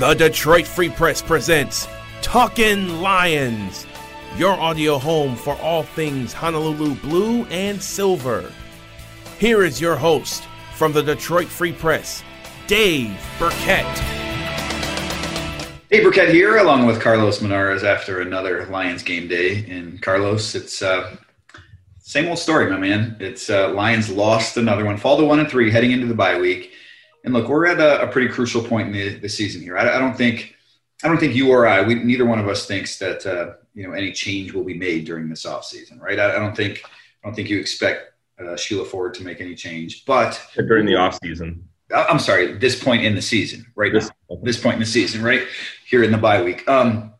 The Detroit Free Press presents Talkin' Lions, your audio home for all things Honolulu blue and silver. Here is your host from the Detroit Free Press, Dave Birkett. Dave Birkett here, along with Carlos Monarrez after another Lions game day. And Carlos, it's uh, same old story, my man. It's uh, Lions lost another one, fall to one and three, heading into the bye week. And look, we're at a, a pretty crucial point in the, the season here. I, I, don't think, I don't think you or I, we, neither one of us thinks that uh, you know any change will be made during this offseason, right? I, I don't think, I don't think you expect uh, Sheila Ford to make any change, but during the offseason. I'm sorry, this point in the season, right this, now, this point in the season, right here in the bye week. Um,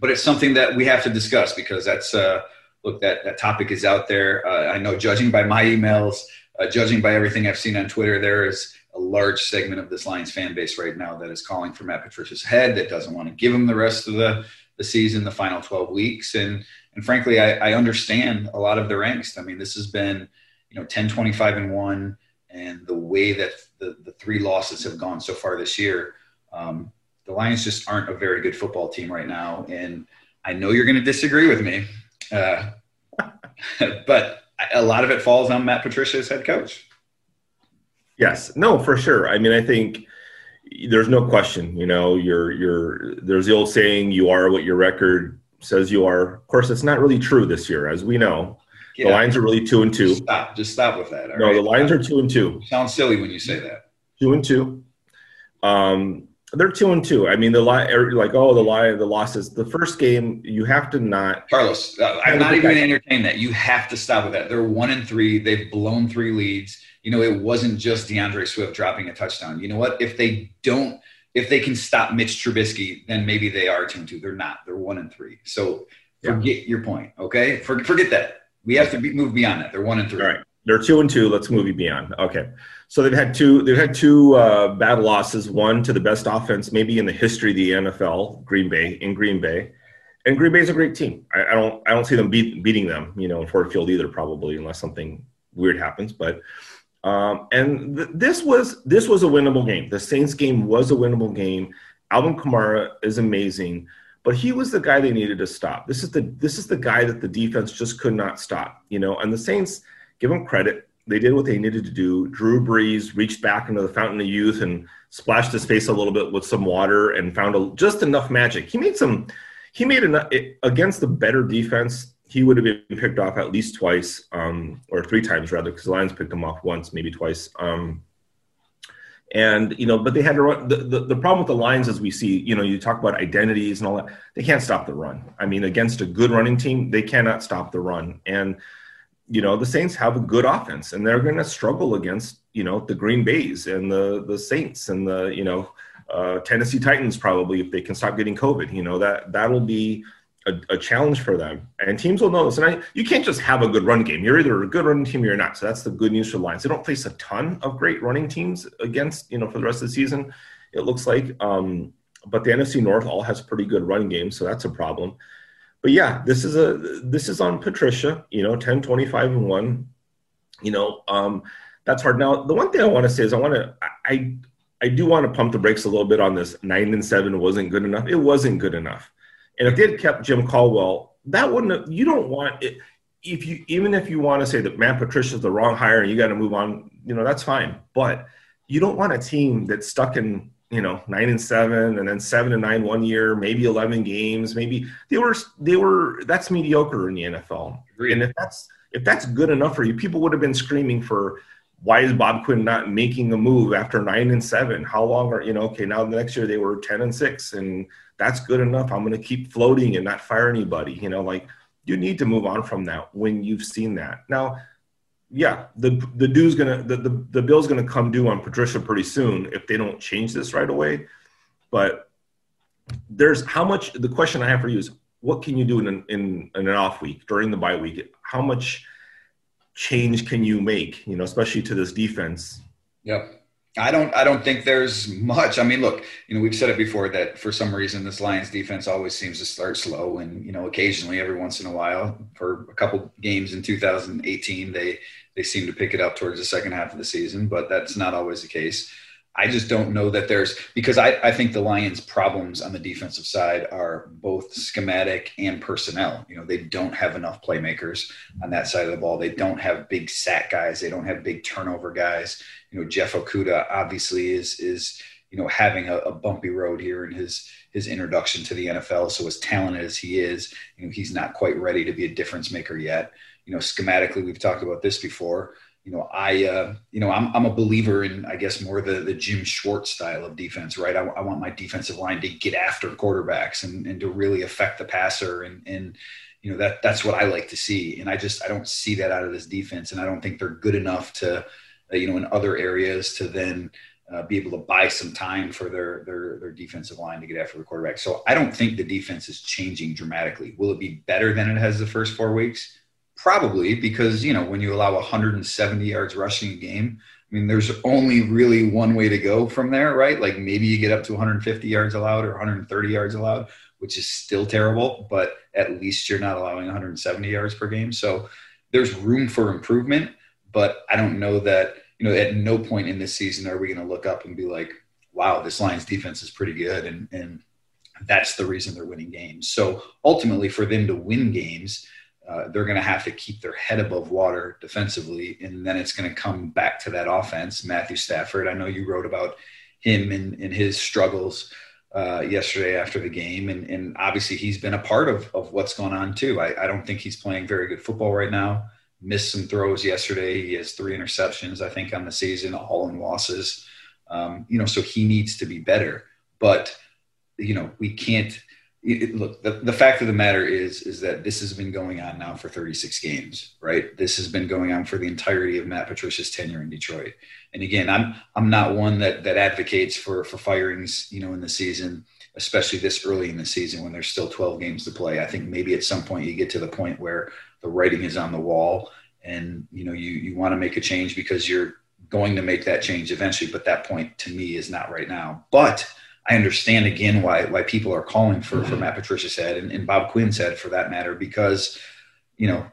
but it's something that we have to discuss because that's uh, look that that topic is out there. Uh, I know, judging by my emails, uh, judging by everything I've seen on Twitter, there is a large segment of this Lions fan base right now that is calling for Matt Patricia's head, that doesn't want to give him the rest of the, the season, the final 12 weeks. And, and frankly, I, I understand a lot of their angst. I mean, this has been, you know, 10, 25 and one, and the way that the, the three losses have gone so far this year, um, the Lions just aren't a very good football team right now. And I know you're going to disagree with me, uh, but a lot of it falls on Matt Patricia's head coach. Yes, no, for sure. I mean, I think there's no question. You know, you're you're there's the old saying, "You are what your record says you are." Of course, it's not really true this year, as we know. Get the out. Lions are really two and two. Just stop. Just stop with that. no, right? the Lions are two and two. Sounds silly when you say that. Two and two. Um, they're two and two. I mean, the lie, er, like, oh, the lie, the losses. The first game, you have to not. Carlos, uh, I'm not even going to entertain that. You have to stop with that. They're one and three. They've blown three leads you know, it wasn't just DeAndre Swift dropping a touchdown. You know what? If they don't, if they can stop Mitch Trubisky, then maybe they are two and two. They're not. They're one and three. So forget yeah. your point. Okay, For, forget that. We have to be, move beyond that. They're one and three. All right. They're two and two. Let's move beyond. Okay. So they've had two. They've had two uh, bad losses. One to the best offense, maybe in the history of the NFL, Green Bay in Green Bay, and Green Bay is a great team. I, I don't. I don't see them beat, beating them. You know, in Ford Field either, probably unless something weird happens. But um, and th- this was this was a winnable game. The Saints game was a winnable game. Alvin Kamara is amazing, but he was the guy they needed to stop. This is the this is the guy that the defense just could not stop. You know, and the Saints give him credit. They did what they needed to do. Drew Brees reached back into the fountain of youth and splashed his face a little bit with some water and found a, just enough magic. He made some. He made enough against the better defense he would have been picked off at least twice, um, or three times rather, because the Lions picked him off once, maybe twice. Um, and you know, but they had to run. The, the, the problem with the Lions, as we see, you know, you talk about identities and all that. They can't stop the run. I mean, against a good running team, they cannot stop the run. And you know, the Saints have a good offense, and they're going to struggle against you know the Green Bays and the the Saints and the you know uh, Tennessee Titans probably if they can stop getting COVID. You know that that'll be a, a, challenge for them. And teams will know this. And I, you can't just have a good run game. You're either a good running team or you're not. So that's the good news for the Lions. They don't face a ton of great running teams against, you know, for the rest of the season, it looks like. Um, but the NFC North all has pretty good running games, so that's a problem. But yeah, this is a this is on Patricia, you know, 10, 25, and 1. You know, um, that's hard. Now, the one thing I want to say is I want to I I do want to pump the brakes a little bit on this. Nine and seven wasn't good enough. It wasn't good enough. And if they had kept Jim Caldwell, that wouldn't have, you don't want it. If you, even if you want to say that Matt Patricia is the wrong hire and you got to move on, you know, that's fine. But you don't want a team that's stuck in, you know, nine and seven and then seven and nine one year, maybe 11 games, maybe they were, they were, that's mediocre in the NFL. Agreed. And if that's, if that's good enough for you, people would have been screaming for, why is Bob Quinn not making a move after nine and seven? How long are you know? Okay, now the next year they were ten and six, and that's good enough. I'm going to keep floating and not fire anybody. You know, like you need to move on from that when you've seen that. Now, yeah, the the due's gonna the, the, the bill's gonna come due on Patricia pretty soon if they don't change this right away. But there's how much the question I have for you is what can you do in an, in, in an off week during the bye week? How much change can you make? You know, especially to this defense. Yep. I don't. I don't think there's much. I mean, look. You know, we've said it before that for some reason this Lions defense always seems to start slow, and you know, occasionally, every once in a while, for a couple games in 2018, they they seem to pick it up towards the second half of the season, but that's not always the case. I just don't know that there's because I, I think the Lions' problems on the defensive side are both schematic and personnel. You know, they don't have enough playmakers on that side of the ball. They don't have big sack guys. They don't have big turnover guys. You know, Jeff Okudah obviously is is you know having a, a bumpy road here in his his introduction to the NFL. So as talented as he is, you know, he's not quite ready to be a difference maker yet. You know, schematically, we've talked about this before you know, I, uh, you know, I'm, I'm a believer in, I guess, more the, the Jim Schwartz style of defense, right? I, I want my defensive line to get after quarterbacks and, and to really affect the passer. And, and, you know, that that's what I like to see. And I just, I don't see that out of this defense. And I don't think they're good enough to, uh, you know, in other areas to then uh, be able to buy some time for their, their, their defensive line to get after the quarterback. So I don't think the defense is changing dramatically. Will it be better than it has the first four weeks? Probably because, you know, when you allow 170 yards rushing a game, I mean, there's only really one way to go from there, right? Like maybe you get up to 150 yards allowed or 130 yards allowed, which is still terrible, but at least you're not allowing 170 yards per game. So there's room for improvement, but I don't know that, you know, at no point in this season are we going to look up and be like, wow, this Lions defense is pretty good. And, and that's the reason they're winning games. So ultimately, for them to win games, uh, they're going to have to keep their head above water defensively, and then it's going to come back to that offense. Matthew Stafford, I know you wrote about him and, and his struggles uh, yesterday after the game, and, and obviously he's been a part of, of what's going on too. I, I don't think he's playing very good football right now. Missed some throws yesterday. He has three interceptions, I think, on the season, all in losses. Um, you know, so he needs to be better. But you know, we can't it, look, the, the fact of the matter is, is that this has been going on now for 36 games, right? This has been going on for the entirety of Matt Patricia's tenure in Detroit. And again, I'm, I'm not one that, that advocates for, for firings, you know, in the season, especially this early in the season when there's still 12 games to play. I think maybe at some point you get to the point where the writing is on the wall and, you know, you, you want to make a change because you're going to make that change eventually. But that point to me is not right now. But, I understand again why why people are calling for for Matt Patricia said and, and Bob Quinn said for that matter because you know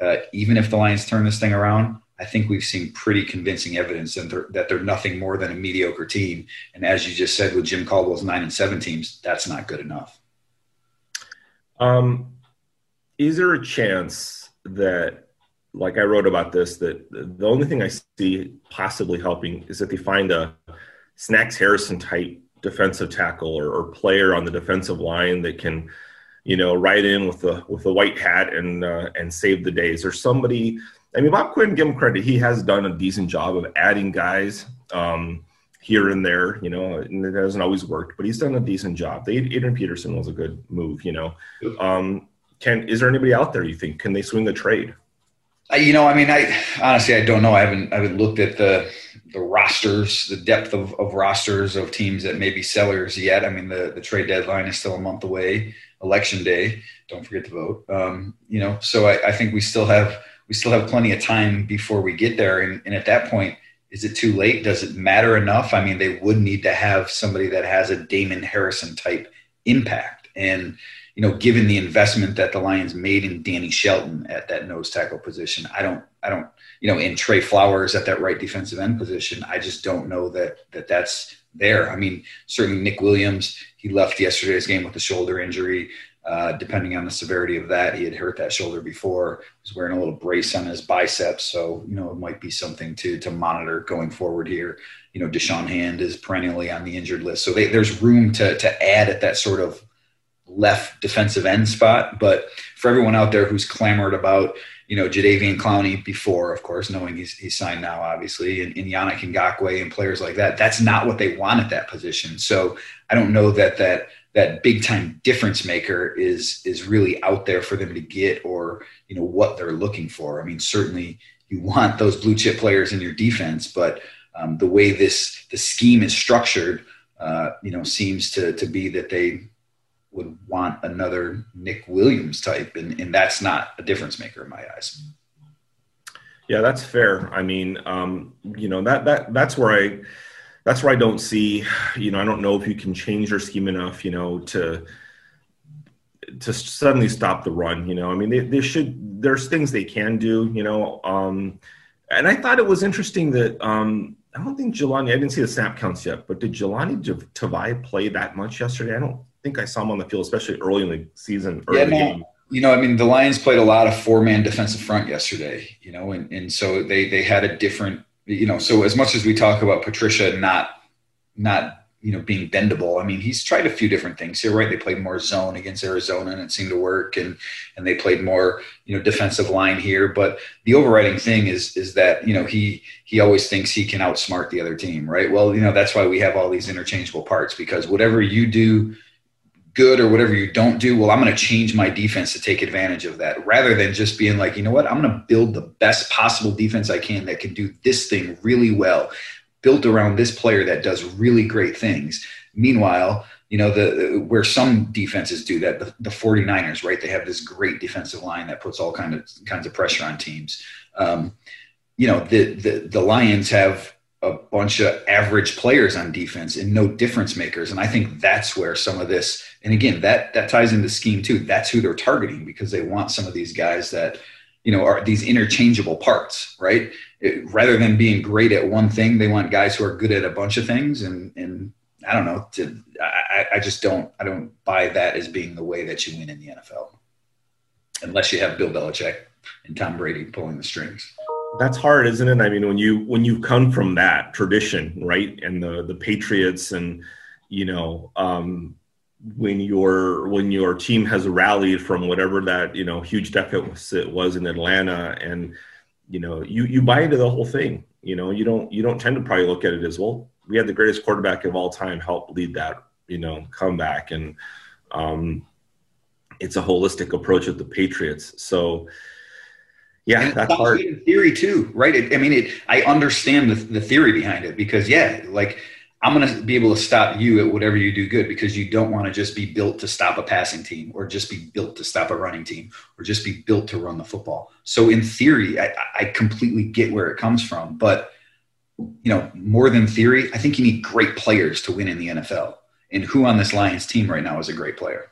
uh, even if the Lions turn this thing around, I think we've seen pretty convincing evidence that they're, that they're nothing more than a mediocre team. And as you just said with Jim Caldwell's nine and seven teams, that's not good enough. Um, is there a chance that, like I wrote about this, that the only thing I see possibly helping is that they find a Snacks Harrison type defensive tackle or, or player on the defensive line that can, you know, ride in with the with the white hat and uh, and save the days. Or somebody? I mean, Bob Quinn, give him credit. He has done a decent job of adding guys um, here and there. You know, and it hasn't always worked, but he's done a decent job. They, Adrian Peterson was a good move. You know, um, can is there anybody out there you think can they swing the trade? you know, I mean, I honestly I don't know. I haven't I haven't looked at the the rosters, the depth of, of rosters of teams that may be sellers yet. I mean, the, the trade deadline is still a month away. Election day, don't forget to vote. Um, you know, so I, I, think we still have we still have plenty of time before we get there. And, and at that point, is it too late? Does it matter enough? I mean, they would need to have somebody that has a Damon Harrison type impact. And you know, given the investment that the Lions made in Danny Shelton at that nose tackle position, I don't, I don't, you know, in Trey Flowers at that right defensive end position, I just don't know that that that's there. I mean, certainly Nick Williams, he left yesterday's game with a shoulder injury. Uh, depending on the severity of that, he had hurt that shoulder before. He was wearing a little brace on his biceps, so you know it might be something to to monitor going forward here. You know, Da'Shawn Hand is perennially on the injured list, so they, there's room to to add at that sort of left defensive end spot. But for everyone out there who's clamored about, you know, Jadeveon Clowney before, of course, knowing he's, he's signed now, obviously, and, and Yannick Ngakoue and players like that, that's not what they want at that position. So I don't know that that that big time difference maker is is really out there for them to get or you know what they're looking for. I mean, certainly you want those blue chip players in your defense, but um, the way this the scheme is structured, uh, you know, seems to to be that they would want another Nick Williams type, and and that's not a difference maker in my eyes. Yeah, that's fair. I mean, um, you know that that that's where I that's where I don't see, you know, I don't know if you can change your scheme enough, you know, to to suddenly stop the run. You know, I mean, they, they should. There's things they can do. You know, um, and I thought it was interesting that um, I don't think Jahlani. I didn't see the snap counts yet, but did Jahlani Tavai play that much yesterday? I don't think I saw him on the field, especially early in the season. Early yeah, no, game. You know, I mean, the Lions played a lot of four-man defensive front yesterday. You know, and and so they they had a different you know, so as much as we talk about Patricia not not you know being bendable, I mean he's tried a few different things here, right? They played more zone against Arizona and it seemed to work, and and they played more you know defensive line here. But the overriding thing is is that you know he he always thinks he can outsmart the other team, right? Well, you know that's why we have all these interchangeable parts because whatever you do good or whatever you don't do, well, I'm going to change my defense to take advantage of that rather than just being like, you know what, I'm going to build the best possible defense I can that can do this thing really well, built around this player that does really great things. Meanwhile, you know, the where some defenses do that, the, the 49ers, right? They have this great defensive line that puts all kind of kinds of pressure on teams. Um, you know, the, the the Lions have a bunch of average players on defense and no difference makers. And I think that's where some of this, and again, that that ties into scheme too. That's who they're targeting because they want some of these guys that, you know, are these interchangeable parts, right? It, rather than being great at one thing, they want guys who are good at a bunch of things. And and I don't know, to, I, I just don't I don't buy that as being the way that you win in the NFL, unless you have Bill Belichick and Tom Brady pulling the strings that's hard isn't it? I mean when you when you come from that tradition right and the the patriots and you know um when your when your team has rallied from whatever that you know huge deficit was in atlanta and you know you you buy into the whole thing you know you don't you don't tend to probably look at it as well we had the greatest quarterback of all time help lead that you know comeback. And um it's a holistic approach with the patriots. So yeah, and that's hard. In theory too, right? It, I mean, it, I understand the, the theory behind it because yeah, like I'm going to be able to stop you at whatever you do good because you don't want to just be built to stop a passing team or just be built to stop a running team or just be built to run the football. So in theory, I, I completely get where it comes from, but you know, more than theory, I think you need great players to win in the NFL. And who on this Lions team right now is a great player?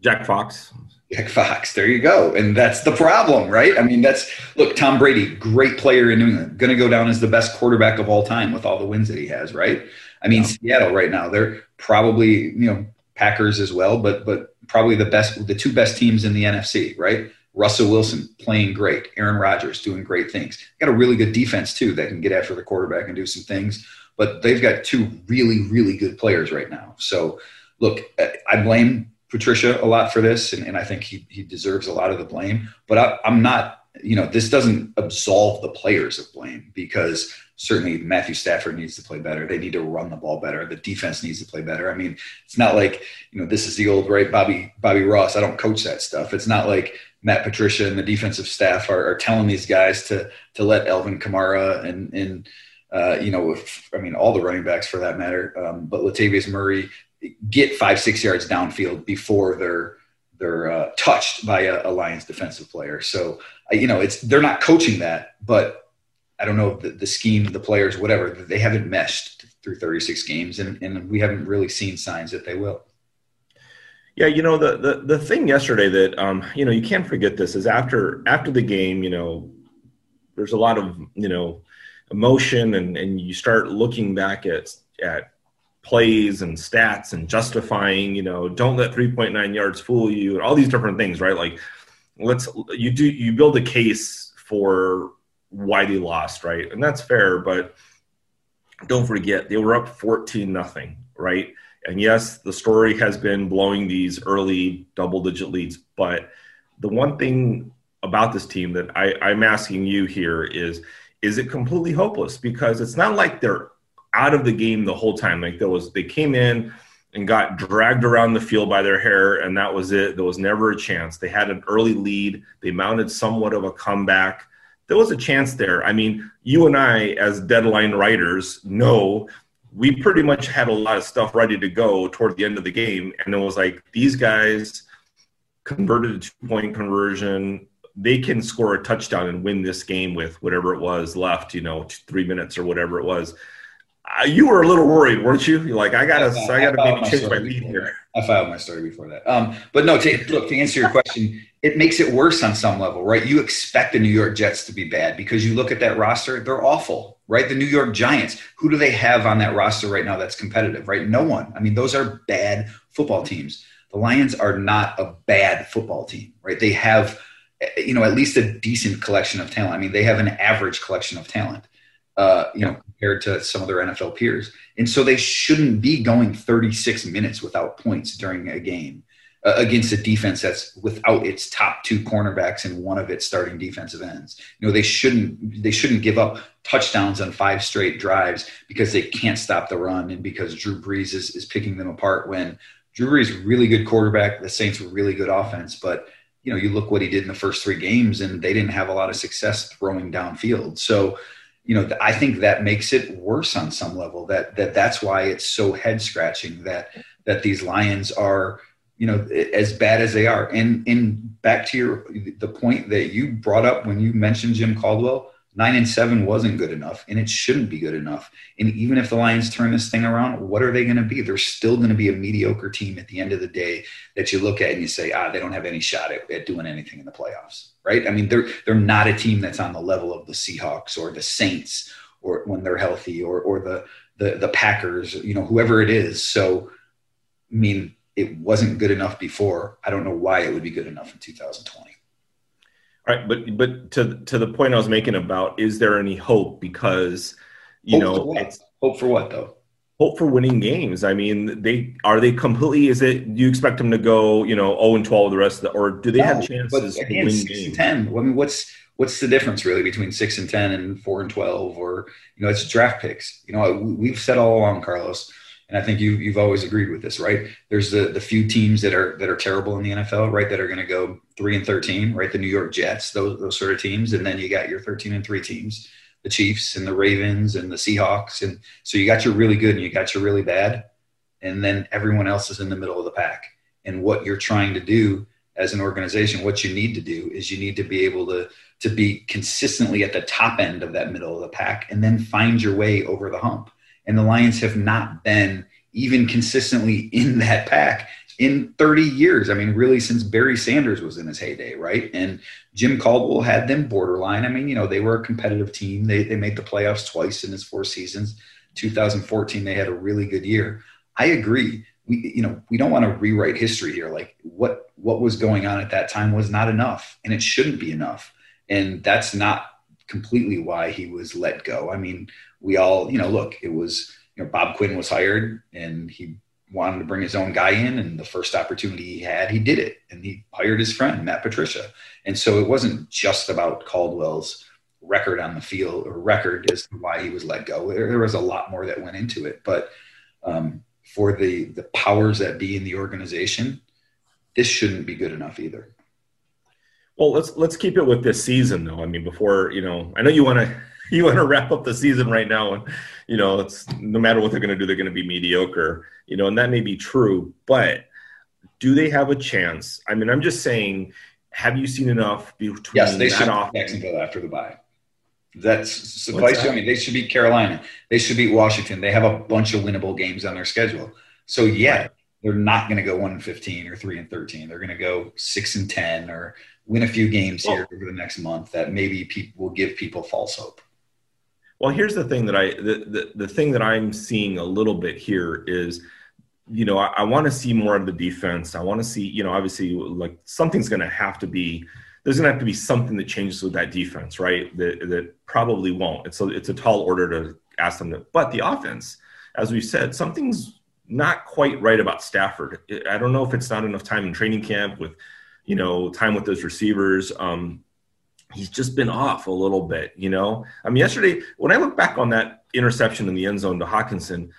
Jack Fox. Jack Fox. There you go. And that's the problem, right? I mean, that's look, Tom Brady, great player in New England, going to go down as the best quarterback of all time with all the wins that he has, right? I mean, yeah. Seattle right now, they're probably, you know, Packers as well, but but probably the best the two best teams in the NFC, right? Russell Wilson playing great, Aaron Rodgers doing great things. Got a really good defense too that can get after the quarterback and do some things, but they've got two really really good players right now. So, look, I blame Patricia a lot for this, and, and I think he, he deserves a lot of the blame. But I, I'm not, you know, this doesn't absolve the players of blame because certainly Matthew Stafford needs to play better. They need to run the ball better. The defense needs to play better. I mean, it's not like, you know, this is the old right Bobby Bobby Ross. I don't coach that stuff. It's not like Matt Patricia and the defensive staff are, are telling these guys to to let Alvin Kamara and and uh, you know, if, I mean, all the running backs for that matter, um, but Latavius Murray get five six yards downfield before they're they're uh, touched by a, a, Lions defensive player. So uh, you know it's they're not coaching that, but I don't know the, the scheme, the players, whatever they haven't meshed through 36 games, and, and we haven't really seen signs that they will. Yeah, you know the the, the thing yesterday that um, you know you can't forget this is after after the game, you know, there's a lot of you know emotion and and you start looking back at at plays and stats and justifying, you know, don't let 3.9 yards fool you and all these different things, right? Like let's you do you build a case for why they lost, right? And that's fair, but don't forget they were up 14 nothing, right? And yes, the story has been blowing these early double digit leads, but the one thing about this team that I, I'm asking you here is is it completely hopeless? Because it's not like they're out of the game the whole time. Like there was, they came in and got dragged around the field by their hair, and that was it. There was never a chance. They had an early lead. They mounted somewhat of a comeback. There was a chance there. I mean, you and I, as deadline writers, know we pretty much had a lot of stuff ready to go toward the end of the game, and it was like these guys converted a two point conversion. They can score a touchdown and win this game with whatever it was left, you know, three minutes or whatever it was. Uh, you were a little worried, weren't you? You're like, I gotta, I, I, I gotta maybe change my lead here. I filed my story before that. Um, but no, to, look to answer your question, it makes it worse on some level, right? You expect the New York Jets to be bad because you look at that roster; they're awful, right? The New York Giants. Who do they have on that roster right now that's competitive? Right? No one. I mean, those are bad football teams. The Lions are not a bad football team, right? They have, you know, at least a decent collection of talent. I mean, they have an average collection of talent, uh, you know, compared to some of their NFL peers. And so they shouldn't be going 36 minutes without points during a game uh, against a defense that's without its top two cornerbacks and one of its starting defensive ends. You know, they shouldn't they shouldn't give up touchdowns on five straight drives because they can't stop the run and because Drew Brees is, is picking them apart when Drew Brees really good quarterback. The Saints were really good offense, but you know, you look what he did in the first three games, and they didn't have a lot of success throwing downfield. So, you know, I think that makes it worse on some level. That that that's why it's so head scratching that that these Lions are, you know, as bad as they are. And and back to your the point that you brought up when you mentioned Jim Caldwell nine and seven wasn't good enough and it shouldn't be good enough. And even if the lions turn this thing around what are they going to be? They're still going to be a mediocre team at the end of the day that you look at and you say ah they don't have any shot at, at doing anything in the playoffs right? I mean they're they're not a team that's on the level of the seahawks or the saints or when they're healthy or or the the, the packers you know whoever it is. So i mean it wasn't good enough before. I don't know why it would be good enough in 2020 Right, but but to to the point I was making about is there any hope because you hope know hope for what though hope for winning games. I mean, they are they completely. Is it? Do you expect them to go, you know, zero oh and twelve the rest of the, or do they no, have chances to win games? Ten. I mean, what's what's the difference really between six and ten and four and twelve, or you know, it's draft picks. You know, we've said all along, Carlos and I think you you've always agreed with this, right? There's the the few teams that are that are terrible in the NFL, right? That are going to go three and thirteen, right? The New York Jets, those those sort of teams, and then you got your thirteen and three teams, the Chiefs and the Ravens and the Seahawks, and so you got your really good and you got your really bad, and then everyone else is in the middle of the pack. And what you're trying to do as an organization, what you need to do is you need to be able to to be consistently at the top end of that middle of the pack, and then find your way over the hump and the Lions have not been even consistently in that pack in 30 years. I mean, really, since Barry Sanders was in his heyday, right? And Jim Caldwell had them borderline. I mean, you know, they were a competitive team. They, they made the playoffs twice in his four seasons. 2014, they had a really good year. I agree. We, you know, we don't want to rewrite history here. Like what what was going on at that time was not enough, and it shouldn't be enough. And that's not completely why he was let go. I mean, we all, you know, look, it was, you know, Bob Quinn was hired and he wanted to bring his own guy in and the first opportunity he had, he did it and he hired his friend, Matt Patricia. And so it wasn't just about Caldwell's record on the field or record as to why he was let go. There, there was a lot more that went into it, but um, for the, the powers that be in the organization, this shouldn't be good enough either. Well, let's let's keep it with this season, though. I mean, before you know, I know you want to you want to wrap up the season right now, and you know, it's no matter what they're going to do, they're going to be mediocre. You know, and that may be true, but do they have a chance? I mean, I'm just saying, have you seen enough between yes, they should off- Jacksonville after the bye. That's suffice. That? I mean, they should beat Carolina. They should beat Washington. They have a bunch of winnable games on their schedule. So yeah, right. they're not going to go one and fifteen or three and thirteen. They're going to go six and ten or win a few games well, here over the next month that maybe people will give people false hope. Well, here's the thing that I the, the, the thing that I'm seeing a little bit here is, you know, I, I want to see more of the defense. I want to see, you know, obviously like something's going to have to be there's going to have to be something that changes with that defense, right? That that probably won't. It's a it's a tall order to ask them to, but the offense, as we said, something's not quite right about Stafford. I don't know if it's not enough time in training camp with, you know, time with those receivers. Um, he's just been off a little bit, you know? I mean, yesterday, when I look back on that interception in the end zone to Hockenson,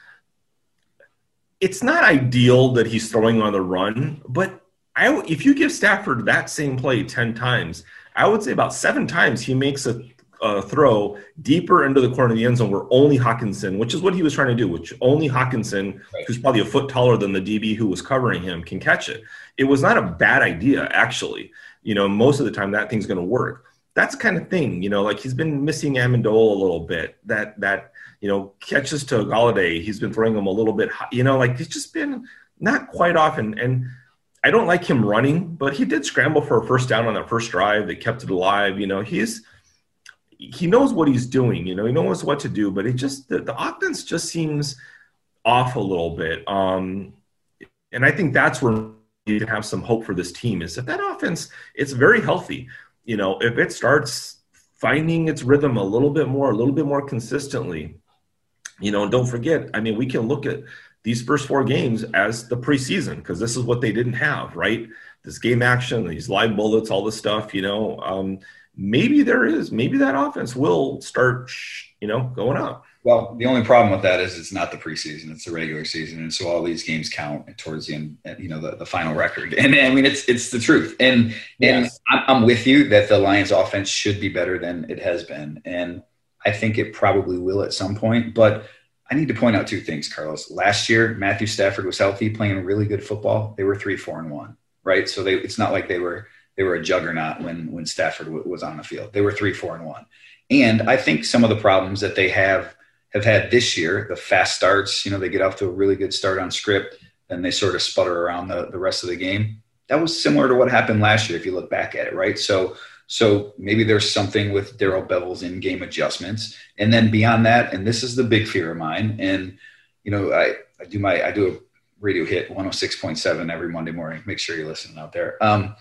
it's not ideal that he's throwing on the run, but I, if you give Stafford that same play 10 times, I would say about seven times he makes a, a throw deeper into the corner of the end zone where only Hockenson, which is what he was trying to do, which only Hockenson, right. who's probably a foot taller than the DB who was covering him, can catch it. It was not a bad idea, actually. You know, most of the time that thing's going to work that's kind of thing, you know, like he's been missing Amendola a little bit. That that you know catches to Golladay, he's been throwing him a little bit, high, you know, like he's just been not quite often. And I don't like him running, but he did scramble for a first down on that first drive. They kept it alive. You know, he's he knows what he's doing. You know, he knows what to do, but it just the, the offense just seems off a little bit. Um, and I think that's where you can have some hope for this team is that that offense it's very healthy you know, if it starts finding its rhythm a little bit more, a little bit more consistently, you know, don't forget, I mean, we can look at these first four games as the preseason because this is what they didn't have, right? This game action, these live bullets, all this stuff, you know. Um, maybe there is, maybe that offense will start, you know, going up. Well, the only problem with that is it's not the preseason; it's the regular season, and so all these games count towards the end. You know, the, the final record. And I mean, it's it's the truth. And yes. and I'm, with you that the Lions' offense should be better than it has been, and I think it probably will at some point. But I need to point out two things, Carlos. Last year, Matthew Stafford was healthy, playing really good football. They were three, four, and one, right? So they, it's not like they were they were a juggernaut when when Stafford w- was on the field. They were three, four, and one. And I think some of the problems that they have have had this year, the fast starts, you know, they get off to a really good start on script, and they sort of sputter around the, the rest of the game. That was similar to what happened last year if you look back at it, right? So so maybe there's something with Darrell Bevell's in-game adjustments. And then beyond that, and this is the big fear of mine, and you know, I, I do my I do a radio hit 106.7 every Monday morning. Make sure you're listening out there. Um,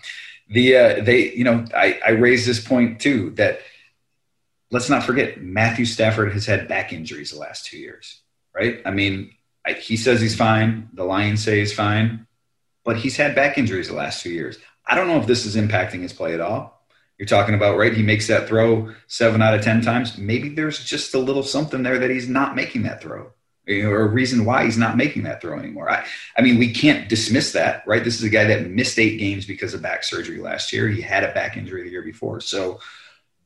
the uh, they you know I, I raised this point too that let's not forget Matthew Stafford has had back injuries the last two years, right? I mean, I, he says he's fine. The Lions say he's fine, but he's had back injuries the last two years. I don't know if this is impacting his play at all. You're talking about, right? He makes that throw seven out of 10 times. Maybe there's just a little something there that he's not making that throw or a reason why he's not making that throw anymore. I, I mean, we can't dismiss that, right? This is a guy that missed eight games because of back surgery last year. He had a back injury the year before. So,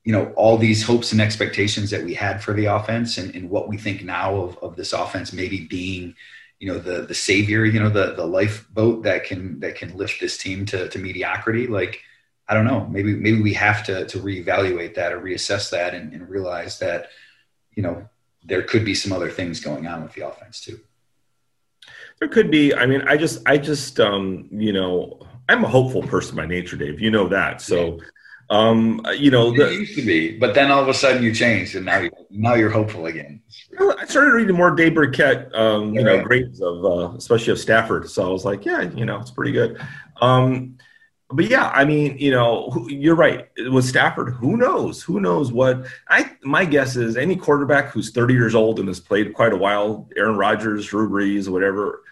you know all these hopes and expectations that we had for the offense and, and what we think now of, of this offense maybe being you know the the savior you know the the lifeboat that can that can lift this team to, to mediocrity like i don't know. Maybe maybe we have to to reevaluate that or reassess that and, and realize that you know there could be some other things going on with the offense too. There could be. I mean i just i just um you know i'm a hopeful person by nature dave. You know that. So yeah um, you know, the, it used to be, but then all of a sudden you changed, and now you now you're hopeful again. I started reading more Dave Birkett, um, you know, grades of uh, especially of Stafford. So I was like, yeah, you know, it's pretty good. Um, but yeah, I mean, you know, you're right. With Stafford, who knows? Who knows what? I my guess is any quarterback who's 30 years old and has played quite a while, Aaron Rodgers, Drew Brees, whatever,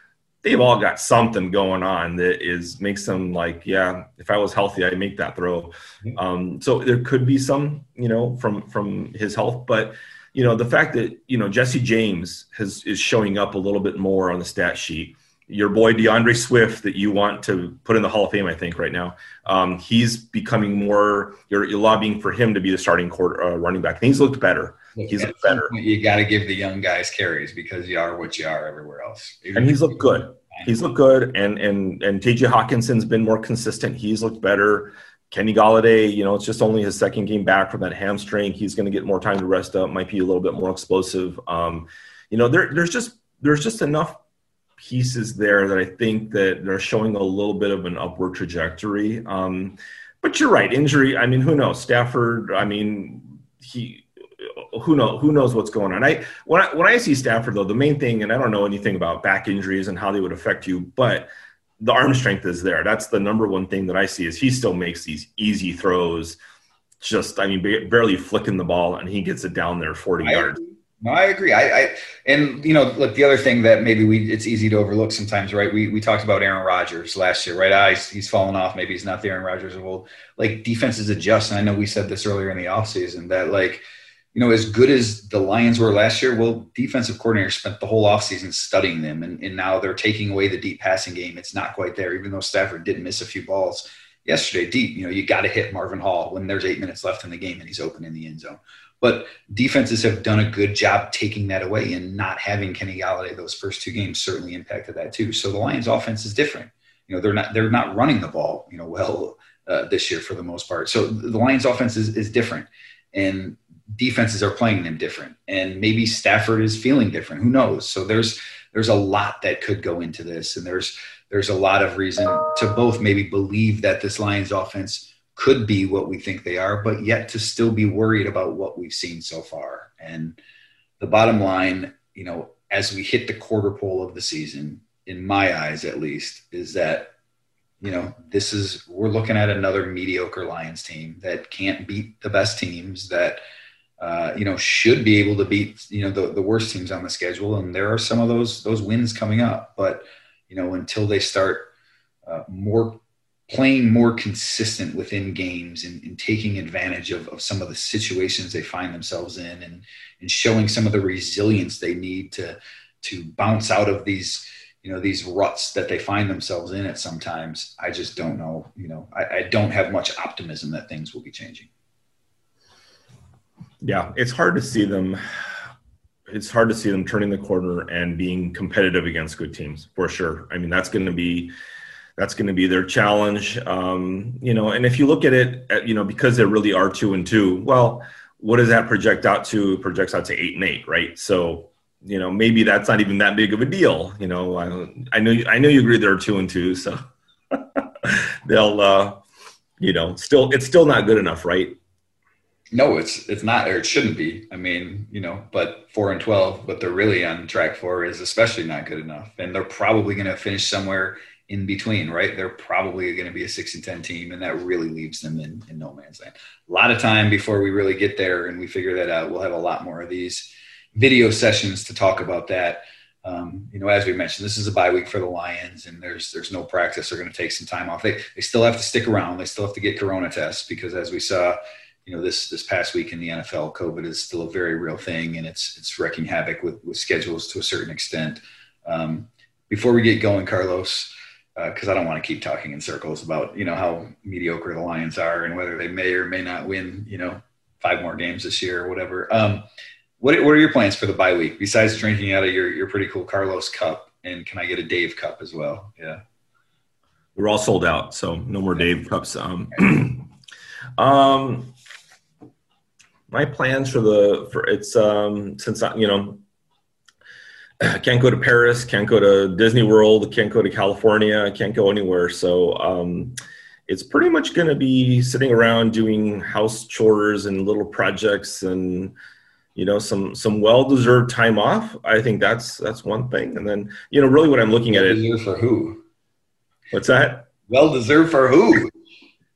they've all got something going on that is makes them like, yeah, if I was healthy, I'd make that throw. Mm-hmm. Um, so there could be some, you know, from from his health, but you know, the fact that you know Jesse James has is showing up a little bit more on the stat sheet. Your boy DeAndre Swift, that you want to put in the Hall of Fame, I think, right now. Um, he's becoming more. You're, you're, lobbying for him to be the starting quarter uh, running back, and he's looked better. He's looked better. You got to give the young guys carries because you are what you are everywhere else. And he's looked good. He's looked good, and and and T.J. Hockenson's been more consistent. He's looked better. Kenny Golladay, you know, it's just only his second game back from that hamstring. He's going to get more time to rest up. Might be a little bit more explosive. Um, you know, there, there's just there's just enough pieces there that I think that they're showing a little bit of an upward trajectory. Um, but you're right, injury. I mean, who knows? Stafford. I mean, he who knows who knows what's going on. I when I when I see Stafford though, the main thing, and I don't know anything about back injuries and how they would affect you, but the arm strength is there. That's the number one thing that I see is he still makes these easy throws. Just I mean, barely flicking the ball, and he gets it down there forty I yards. No, I agree. I, I, and you know, look, the other thing that maybe we it's easy to overlook sometimes, right? We we talked about Aaron Rodgers last year, right? Ah, he's, he's fallen off. Maybe he's not the Aaron Rodgers of old. Like defenses adjust, and I know we said this earlier in the offseason that like, you know, as good as the Lions were last year, well, defensive coordinators spent the whole offseason studying them, and, and now they're taking away the deep passing game. It's not quite there, even though Stafford didn't miss a few balls yesterday deep. You know, you got to hit Marvin Hall when there's eight minutes left in the game and he's open in the end zone. But defenses have done a good job taking that away, and not having Kenny Golladay those first two games certainly impacted that too. So the Lions' offense is different. You know, they're not they're not running the ball, you know, well uh, this year for the most part. So the Lions' offense is, is different, and defenses are playing them different, and maybe Stafford is feeling different. Who knows? So there's there's a lot that could go into this, and there's there's a lot of reason to both maybe believe that this Lions offense could be what we think they are, but yet to still be worried about what we've seen so far. And the bottom line, you know, as we hit the quarter pole of the season, in my eyes at least, is that, you know, this is, we're looking at another mediocre Lions team that can't beat the best teams, that, uh, you know, should be able to beat, you know, the, the worst teams on the schedule. And there are some of those, those wins coming up. But, you know, until they start uh, more playing more consistent within games and, and taking advantage of, of, some of the situations they find themselves in and, and showing some of the resilience they need to to bounce out of these you know these ruts that they find themselves in at sometimes i just don't know you know I, I don't have much optimism that things will be changing yeah it's hard to see them it's hard to see them turning the corner and being competitive against good teams for sure i mean that's going to be that's going to be their challenge. Um, you know, and if you look at it, at, you know, because they really are two and two, well, what does that project out to? It projects out to eight and eight, right? So, you know, maybe that's not even that big of a deal. You know, I, I know, I know you agree they're two and two, so they'll, uh, you know, still, it's still not good enough, right? No, it's it's not, or it shouldn't be. I mean, you know, but four and twelve, what they're really on track for is especially not good enough, and they're probably going to finish somewhere in between, right? They're probably going to be a six and 10 team, and that really leaves them in, in no man's land. A lot of time before we really get there and we figure that out. We'll have a lot more of these video sessions to talk about that. Um, you know, as we mentioned, this is a bye week for the Lions, and there's there's no practice. They're going to take some time off. They they still have to stick around. They still have to get Corona tests because, as we saw, you know, this this past week in the NFL, COVID is still a very real thing, and it's it's wrecking havoc with with schedules to a certain extent. Um, before we get going, Carlos, because uh, I don't want to keep talking in circles about you know how mediocre the Lions are and whether they may or may not win you know five more games this year or whatever. Um, what what are your plans for the bye week besides drinking out of your your pretty cool Carlos cup and can I get a Dave cup as well? Yeah, we're all sold out, so no more Dave cups. Um, um, my plans for the for it's um since I, you know can't go to Paris, can't go to Disney World, can't go to California, can't go anywhere. So um, it's pretty much going to be sitting around doing house chores and little projects and you know some some well deserved time off. I think that's that's one thing. And then you know really what I'm looking well at it for who? What's that? Well deserved for who?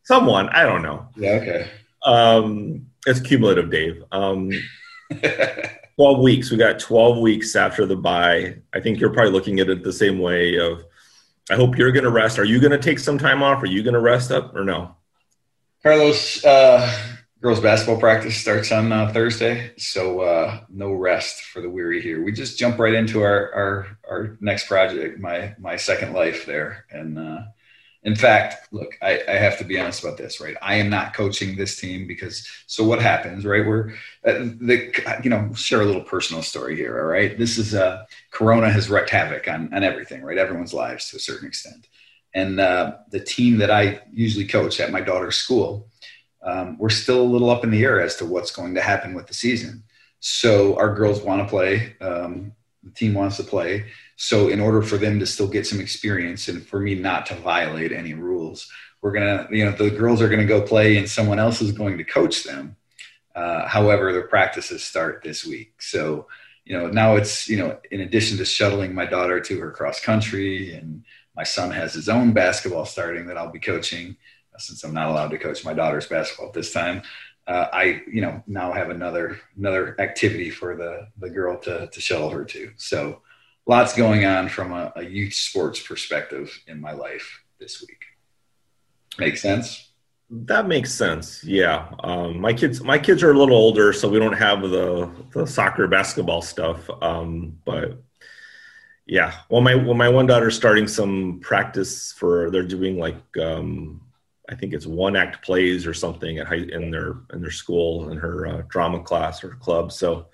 Someone I don't know. Yeah. Okay. Um, it's cumulative, Dave. Um, 12 weeks. We got 12 weeks after the bye. I think you're probably looking at it the same way of I hope you're going to rest. Are you going to take some time off? Are you going to rest up or no? Carlos, uh, girls basketball practice starts on uh, Thursday, so uh, no rest for the weary here. We just jump right into our our, our next project, my my second life there, and uh, in fact, look, I, I, have to be honest about this, right? I am not coaching this team because so what happens, right? We're uh, the you know share a little personal story here, all right? This is uh, Corona has wreaked havoc on on everything, right? Everyone's lives to a certain extent, and uh, the team that I usually coach at my daughter's school, um, we're still a little up in the air as to what's going to happen with the season. So our girls want to play. Um, the team wants to play so, in order for them to still get some experience and for me not to violate any rules, we're to, you know, the girls are to go play and someone else is going to coach them. Uh, however, their practices start this week. So, you know, now it's, you know, in addition to shuttling my daughter to her cross country and my son has his own basketball starting that I'll be coaching since I'm not allowed to coach my daughter's basketball this time. Uh, I, you know, now have another another activity for the the girl to to shuttle her to. So lots going on from a, a youth sports perspective in my life this week. Make sense? That makes sense. Yeah, um, my kids my kids are a little older, so we don't have the the soccer basketball stuff. Um, but yeah, well, my well, my one daughter's starting some practice for they're doing like um, I think it's one act plays or something at high, in their in their school in her uh, drama class or club. So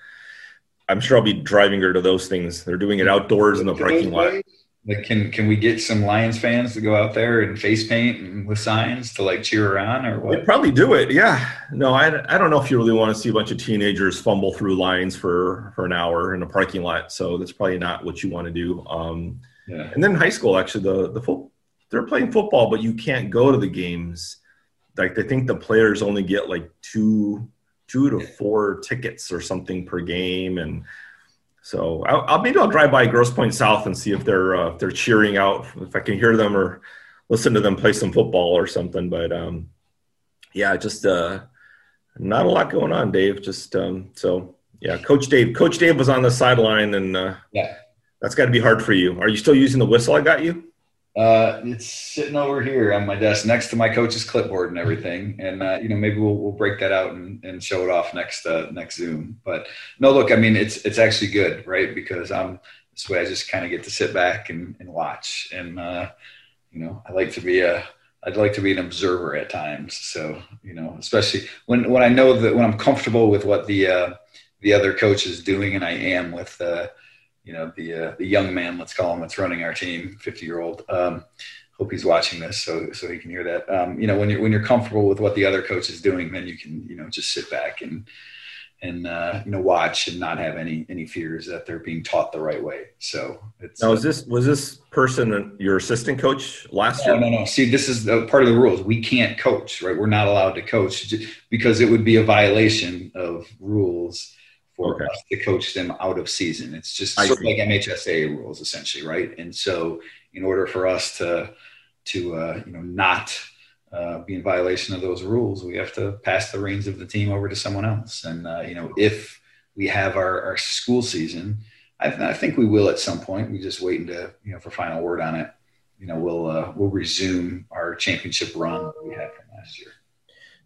I'm sure I'll be driving her to those things. They're doing it outdoors in the parking lot. Like, can can we get some Lions fans to go out there and face paint and with signs to like cheer her on or what? They'd probably do it. Yeah. No, I, I don't know if you really want to see a bunch of teenagers fumble through lines for for an hour in a parking lot. So that's probably not what you want to do. Um, yeah. And then high school, actually, the the full they're playing football, but you can't go to the games. Like they think the players only get like two two to four tickets or something per game, and so I'll, I'll maybe I'll drive by Grosse Pointe South and see if they're uh, if they're cheering out if I can hear them or listen to them play some football or something. But um, yeah, just uh, not a lot going on, Dave. Just um, so yeah, Coach Dave. Coach Dave was on the sideline, and uh, yeah, that's got to be hard for you. Are you still using the whistle I got you? Uh, it's sitting over here on my desk next to my coach's clipboard and everything. And, uh, you know, maybe we'll, we'll break that out and, and show it off next, uh, next Zoom. But no, look, I mean, it's, it's actually good, right? Because I'm this way I just kind of get to sit back and, and watch. And, uh, you know, I like to be a, I'd like to be an observer at times. So, you know, especially when, when I know that when I'm comfortable with what the, uh, the other coach is doing and I am with, uh, you know the uh, the young man, let's call him, that's running our team, 50 year old. Um, hope he's watching this so so he can hear that. Um, you know, when you're when you're comfortable with what the other coach is doing, then you can you know just sit back and and uh, you know watch and not have any any fears that they're being taught the right way. So it's now was this was this person your assistant coach last no, year? No, no, no. See, this is part of the rules. We can't coach, right? We're not allowed to coach because it would be a violation of rules for okay. us to coach them out of season. It's just I sort see. of like MHSA rules, essentially, right? And so, in order for us to to uh, you know not uh, be in violation of those rules, we have to pass the reins of the team over to someone else. And uh, you know, if we have our, our school season, I, I, think we will at some point. We just waiting to you know for final word on it. You know, we'll uh, we'll resume our championship run we had from last year.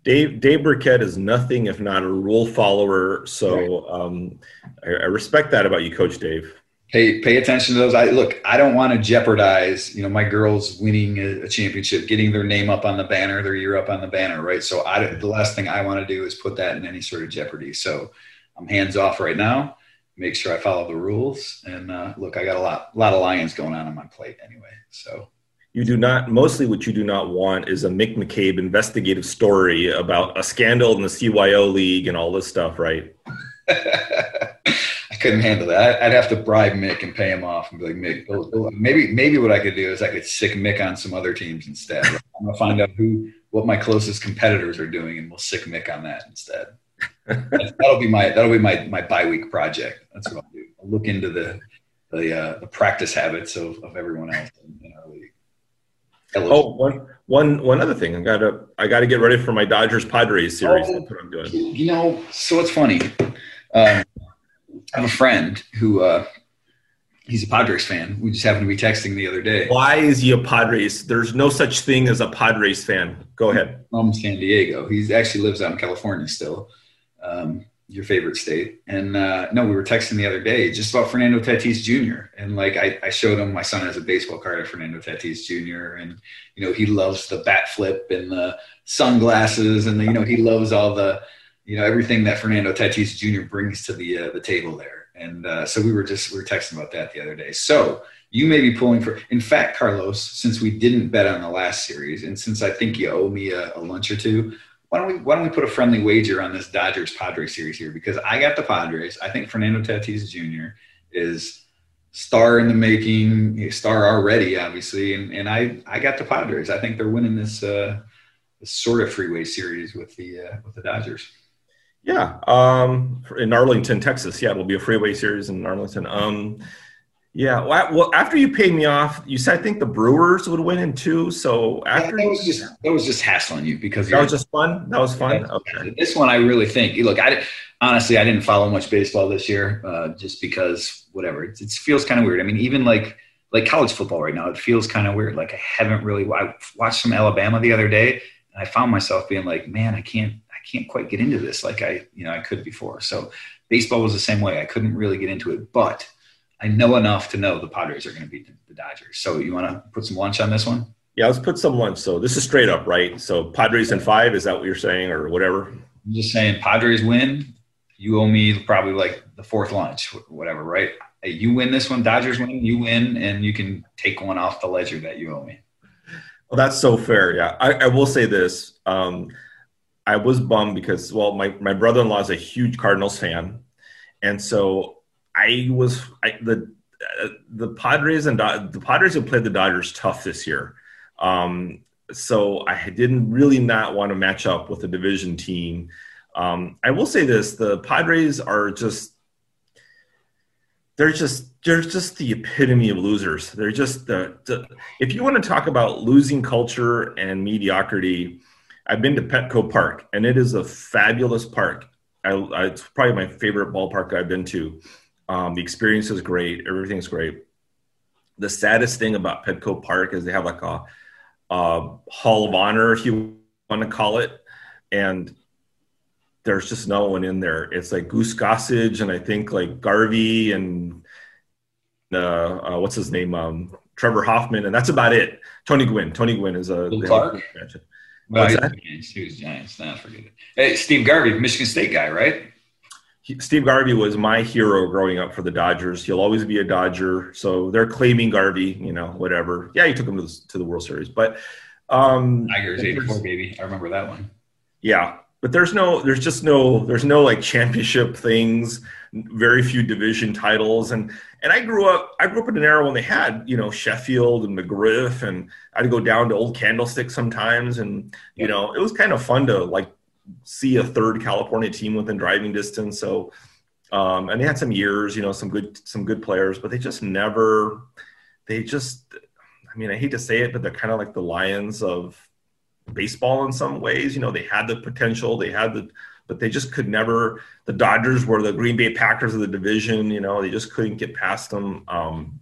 Dave Dave Birkett is nothing if not a rule follower. So um, I, I, respect that about you, Coach Dave. Pay pay attention to those. I look. I don't want to jeopardize. You know, my girls winning a, championship, getting their name up on the banner, their year up on the banner, right? So I, the last thing I want to do is put that in any sort of jeopardy. So I'm hands off right now. Make sure I follow the rules. And uh, look, I got a lot, a lot of lions going on on my plate anyway. So you do not mostly what you do not want is a Mick McCabe investigative story about a scandal in the CYO league and all this stuff, right? I couldn't handle that. I'd have to bribe Mick and pay him off and be like, Mick, maybe maybe what I could do is I could sic Mick on some other teams instead. I'm gonna find out who what my closest competitors are doing, and we'll sic Mick on that instead. that'll be my that'll be my my bye week project. That's what I'll do. I'll look into the the uh, the practice habits of, of everyone else in, in our. Oh, one, one, one other thing. I gotta, I gotta get ready for my Dodgers Padres series. Oh, I'm doing. You know, so it's funny. Um, I have a friend who, uh, he's a Padres fan. We just happened to be texting the other day. Why is he a Padres? There's no such thing as a Padres fan. Go ahead. From San Diego. He actually lives out in California still. Um, your favorite state. And uh, no, we were texting the other day just about Fernando Tatis Jr. And like I, I, showed him my son has a baseball card of Fernando Tatis Jr. And you know he loves the bat flip and the sunglasses and the, you know he loves all the you know everything that Fernando Tatis Jr. brings to the uh, the table there. And uh, so we were just we were texting about that the other day. So you may be pulling for. In fact, Carlos, since we didn't bet on the last series, and since I think you owe me a, a lunch or two, why don't we why don't we put a friendly wager on this Dodgers Padres series here? Because I got the Padres. I think Fernando Tatis Jr. is star in the making, star already, obviously, and and I I got the Padres. I think they're winning this uh, this sort of freeway series with the uh, with the Dodgers. Yeah, um, in Arlington, Texas. Yeah, it'll be a freeway series in Arlington. Um, Yeah. Well, after you paid me off, you said I think the Brewers would win in two. So after that was just that was just hassling you because that was just fun. That was fun. Okay. This one, I really think. Look, I honestly I didn't follow much baseball this year, uh, just because whatever. It, it feels kind of weird. I mean, even like like college football right now, it feels kind of weird. Like I haven't really. I watched some Alabama the other day, and I found myself being like, man, I can't I can't quite get into this like I you know I could before. So baseball was the same way. I couldn't really get into it, but I know enough to know the Padres are going to beat the, the Dodgers. So you want to put some lunch on this one? Yeah, let's put some lunch. So this is straight up, right? So Padres in five. Is that what you're saying, or whatever? I'm just saying Padres win. You owe me probably like the fourth lunch, whatever, right? You win this one, Dodgers win, you win, and you can take one off the ledger that you owe me. Well, that's so fair. Yeah, I, I will say this. Um, I was bummed because, well, my, my brother in law is a huge Cardinals fan. And so I was I, the uh, the Padres and the Padres have played the Dodgers tough this year. Um, so I didn't really not want to match up with a division team. Um, I will say this: the Padres are just they're just they're just the epitome of losers. They're just the, the if you want to talk about losing culture and mediocrity, I've been to Petco Park and it is a fabulous park. I, I, it's probably my favorite ballpark I've been to. Um, the experience is great. Everything's great. The saddest thing about Petco Park is they have like a, a Hall of Honor, if you want to call it, and there's just no one in there. It's like Goose Gossage and I think like Garvey and uh, uh, what's his name, um, Trevor Hoffman, and that's about it. Tony Gwynn. Tony Gwynn is a Clark. Well, he was, Giants. he was Giants. Nah, forget it. Hey, Steve Garvey, Michigan State guy, right? He, Steve Garvey was my hero growing up for the Dodgers. He'll always be a Dodger. So they're claiming Garvey, you know, whatever. Yeah, he took him to the, to the World Series, but um, Tigers '84 baby. I remember that one. Yeah, but there's no, there's just no, there's no like championship things. Very few division titles, and and I grew up. I grew up in an era when they had, you know, Sheffield and McGriff, and I'd go down to Old Candlestick sometimes, and you know, it was kind of fun to like see a third California team within driving distance. So, um, and they had some years, you know, some good some good players, but they just never. They just, I mean, I hate to say it, but they're kind of like the Lions of baseball in some ways. You know, they had the potential, they had the but they just could never. The Dodgers were the Green Bay Packers of the division. You know, they just couldn't get past them. Um,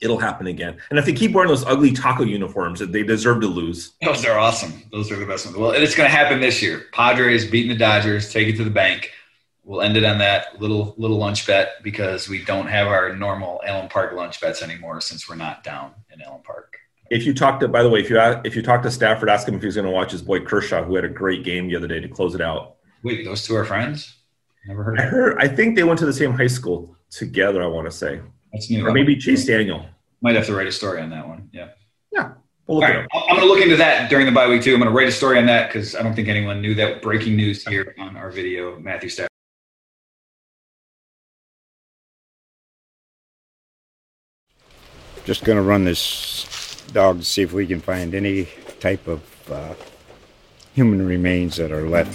it'll happen again. And if they keep wearing those ugly taco uniforms, they deserve to lose. Those are awesome. Those are the best ones. Well, it's going to happen this year. Padres beating the Dodgers, take it to the bank. We'll end it on that little little lunch bet because we don't have our normal Allen Park lunch bets anymore since we're not down in Allen Park. If you talk to, by the way, if you if you talk to Stafford, ask him if he's going to watch his boy Kershaw, who had a great game the other day to close it out. Wait, those two are friends? Never heard. I heard. I think they went to the same high school together. I want to say. That's new. Or maybe Chase Daniel. Might have to write a story on that one. Yeah. Yeah. We'll I'm going to look into that during the bye week too. I'm going to write a story on that because I don't think anyone knew that breaking news here on our video. Matthew Stafford. Just going to run this dog to see if we can find any type of uh, human remains that are left.